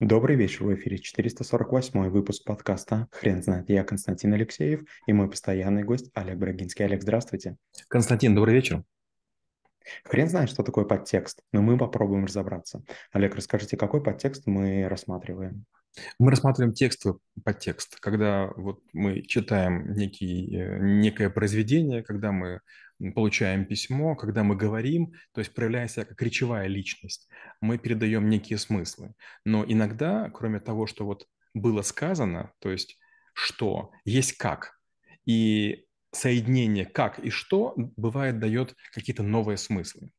Добрый вечер, в эфире 448 выпуск подкаста «Хрен знает». Я Константин Алексеев и мой постоянный гость Олег Брагинский. Олег, здравствуйте. Константин, добрый вечер. Хрен знает, что такое подтекст, но мы попробуем разобраться. Олег, расскажите, какой подтекст мы рассматриваем? Мы рассматриваем текстовый подтекст, когда вот мы читаем некий, э, некое произведение, когда мы получаем письмо, когда мы говорим, то есть проявляя себя как речевая личность, мы передаем некие смыслы. Но иногда, кроме того, что вот было сказано, то есть что, есть как. И соединение как и что бывает дает какие-то новые смыслы.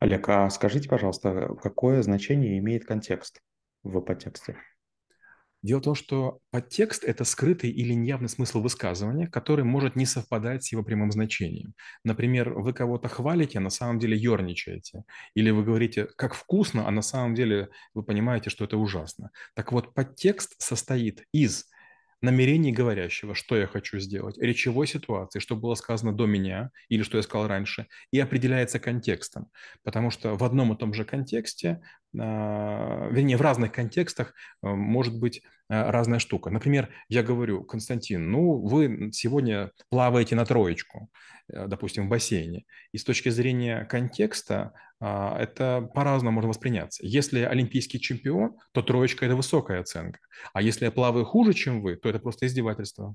Олег, а скажите, пожалуйста, какое значение имеет контекст в подтексте? Дело в том, что подтекст– это скрытый или неявный смысл высказывания, который может не совпадать с его прямым значением. Например, вы кого-то хвалите, а на самом деле ерничаете. Или вы говорите, как вкусно, а на самом деле вы понимаете, что это ужасно. Так вот, подтекст состоит из намерений говорящего, что я хочу сделать, речевой ситуации, что было сказано до меня или что я сказал раньше, и определяется контекстом. Потому что в одном и том же контексте, а, вернее, в разных контекстах а, может быть разная штука. Например, я говорю, Константин, ну, вы сегодня плаваете на троечку, э, допустим, в бассейне. И с точки зрения контекста это по-разному можно восприняться. Если олимпийский чемпион, то троечка – это высокая оценка. А если я плаваю хуже, чем вы, то это просто издевательство.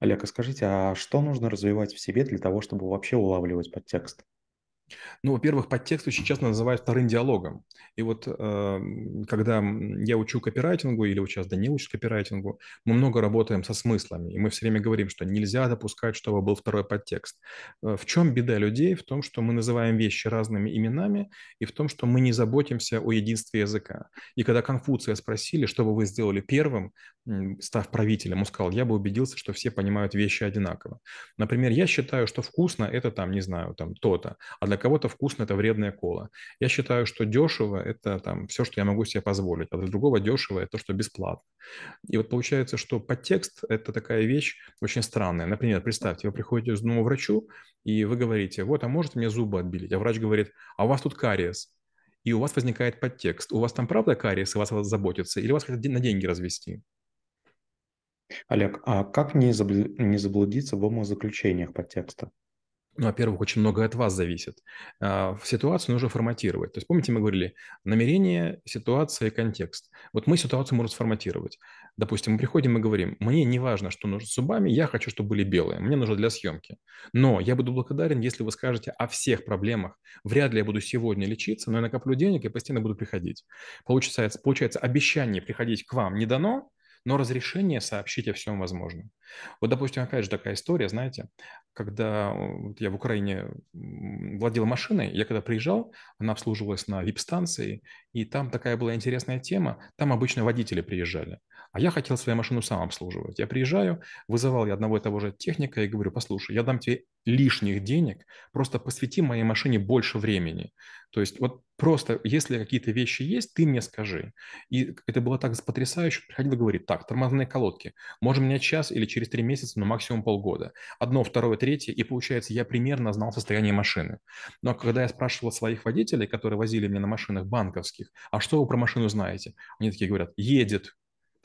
Олег, а скажите, а что нужно развивать в себе для того, чтобы вообще улавливать подтекст? Ну, во-первых, подтекст очень часто называют вторым диалогом. И вот э, когда я учу копирайтингу, или вот сейчас Данил учит копирайтингу, мы много работаем со смыслами. И мы все время говорим, что нельзя допускать, чтобы был второй подтекст. Э, в чем беда людей? В том, что мы называем вещи разными именами, и в том, что мы не заботимся о единстве языка. И когда Конфуция спросили, что бы вы сделали первым, став правителем, он сказал, я бы убедился, что все понимают вещи одинаково. Например, я считаю, что вкусно – это там, не знаю, там то-то, а для кого-то вкусно – это вредная кола. Я считаю, что дешево – это там все, что я могу себе позволить, а для другого дешево – это то, что бесплатно. И вот получается, что подтекст – это такая вещь очень странная. Например, представьте, вы приходите к зубному врачу, и вы говорите, вот, а можете мне зубы отбелить? А врач говорит, а у вас тут кариес. И у вас возникает подтекст. У вас там правда кариес, и вас заботится, или вас хотят на деньги развести? Олег, а как не заблудиться в умозаключениях подтекста? Ну, во-первых, очень многое от вас зависит. А, ситуацию нужно форматировать. То есть, помните, мы говорили, намерение, ситуация контекст. Вот мы ситуацию можем сформатировать. Допустим, мы приходим и говорим, мне не важно, что нужно с зубами, я хочу, чтобы были белые, мне нужно для съемки. Но я буду благодарен, если вы скажете о всех проблемах. Вряд ли я буду сегодня лечиться, но я накоплю денег и постоянно буду приходить. Получается, получается обещание приходить к вам не дано, но разрешение сообщить о всем возможном. Вот, допустим, опять же такая история, знаете, когда вот я в Украине владел машиной, я когда приезжал, она обслуживалась на VIP-станции, и там такая была интересная тема, там обычно водители приезжали, а я хотел свою машину сам обслуживать. Я приезжаю, вызывал я одного и того же техника и говорю, послушай, я дам тебе лишних денег, просто посвяти моей машине больше времени. То есть вот просто, если какие-то вещи есть, ты мне скажи. И это было так потрясающе. Приходил и говорит, так, тормозные колодки, можем менять час или через три месяца, но максимум полгода. Одно, второе, третье, и получается, я примерно знал состояние машины. Но когда я спрашивал своих водителей, которые возили меня на машинах банковских, а что вы про машину знаете? Они такие говорят, едет,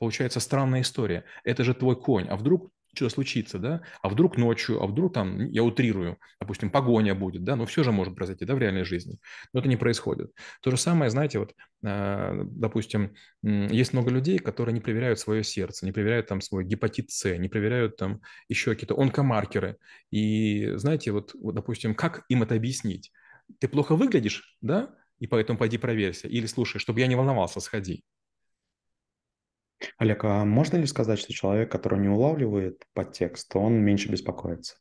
Получается странная история. Это же твой конь. А вдруг что случится, да, а вдруг ночью, а вдруг там, я утрирую, допустим, погоня будет, да, но все же может произойти, да, в реальной жизни, но это не происходит. То же самое, знаете, вот, э, допустим, есть много людей, которые не проверяют свое сердце, не проверяют там свой гепатит С, не проверяют там еще какие-то онкомаркеры, и знаете, вот, вот, допустим, как им это объяснить? Ты плохо выглядишь, да, и поэтому пойди проверься, или слушай, чтобы я не волновался, сходи. Олег, а можно ли сказать, что человек, который не улавливает подтекст, он меньше беспокоится?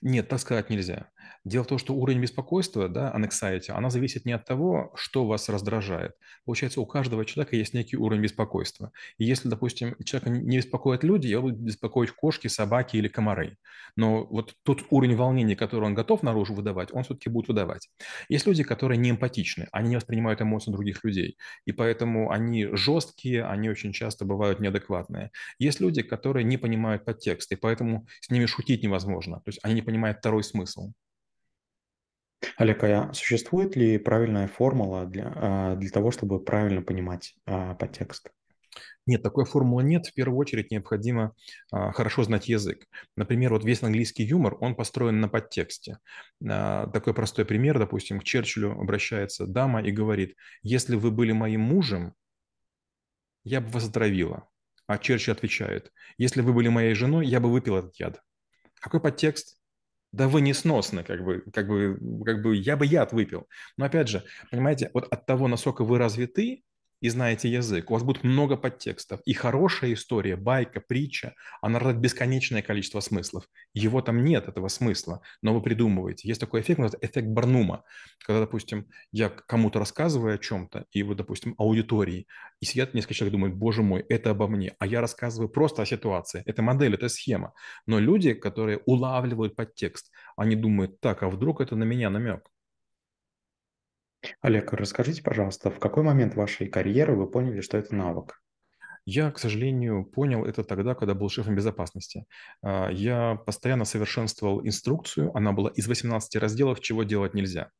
Нет, так сказать нельзя. Дело в том, что уровень беспокойства, да, anxiety, она зависит не от того, что вас раздражает. Получается, у каждого человека есть некий уровень беспокойства. И если, допустим, человека не беспокоят люди, его будут беспокоить кошки, собаки или комары. Но вот тот уровень волнения, который он готов наружу выдавать, он все-таки будет выдавать. Есть люди, которые не эмпатичны, они не воспринимают эмоции других людей. И поэтому они жесткие, они очень часто бывают неадекватные. Есть люди, которые не понимают подтекст, и поэтому с ними шутить невозможно. То есть они не понимают второй смысл. Олег, а существует ли правильная формула для, а, для того, чтобы правильно понимать а, подтекст? Нет, такой формулы нет. В первую очередь необходимо а, хорошо знать язык. Например, вот весь английский юмор, он построен на подтексте. А, такой простой пример, допустим, к Черчиллю обращается дама и говорит, если вы были моим мужем, я бы вас отравила. А Черчилль отвечает, если вы были моей женой, я бы выпил этот яд. Какой подтекст? Да вы несносны, как бы, как бы, как бы я бы яд выпил. Но опять же, понимаете, вот от того, насколько вы развиты, и знаете язык, у вас будет много подтекстов. И хорошая история, байка, притча, она рождает бесконечное количество смыслов. Его там нет, этого смысла, но вы придумываете. Есть такой эффект, называется эффект Барнума, когда, допустим, я кому-то рассказываю о чем-то, и вот, допустим, аудитории, и сидят несколько человек, думают, боже мой, это обо мне, а я рассказываю просто о ситуации. Это модель, это схема. Но люди, которые улавливают подтекст, они думают, так, а вдруг это на меня намек? Олег, расскажите, пожалуйста, в какой момент вашей карьеры вы поняли, что это навык? Я, к сожалению, понял это тогда, когда был шефом безопасности. А, я постоянно совершенствовал инструкцию, она была из 18 разделов, чего делать нельзя.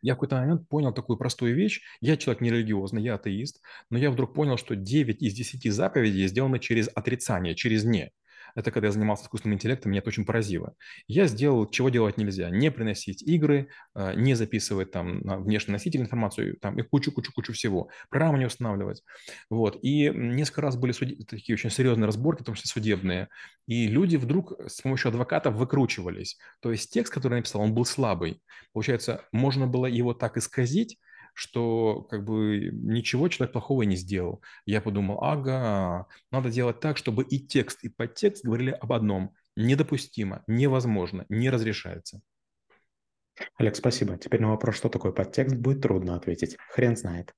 Я в какой-то момент понял такую простую вещь. Я человек нерелигиозный, я атеист, но я вдруг понял, что 9 из 10 заповедей сделаны через отрицание, через «не». Это когда я занимался искусственным интеллектом, меня это очень поразило. Я сделал, чего делать нельзя. Не приносить игры, а, не записывать там на внешний носитель информацию, там и кучу-кучу-кучу всего. Программу не устанавливать. Вот. И несколько раз были суд... такие очень серьезные разборки, в том числе судебные. И люди вдруг с помощью адвокатов выкручивались. То есть текст, который я написал, он был слабый. Получается, можно было его так исказить, что как бы ничего человек плохого не сделал. Я подумал, ага, надо делать так, чтобы и текст, и подтекст говорили об одном. Недопустимо, невозможно, не разрешается. Олег, спасибо. Теперь на вопрос, что такое подтекст, будет трудно ответить. Хрен знает.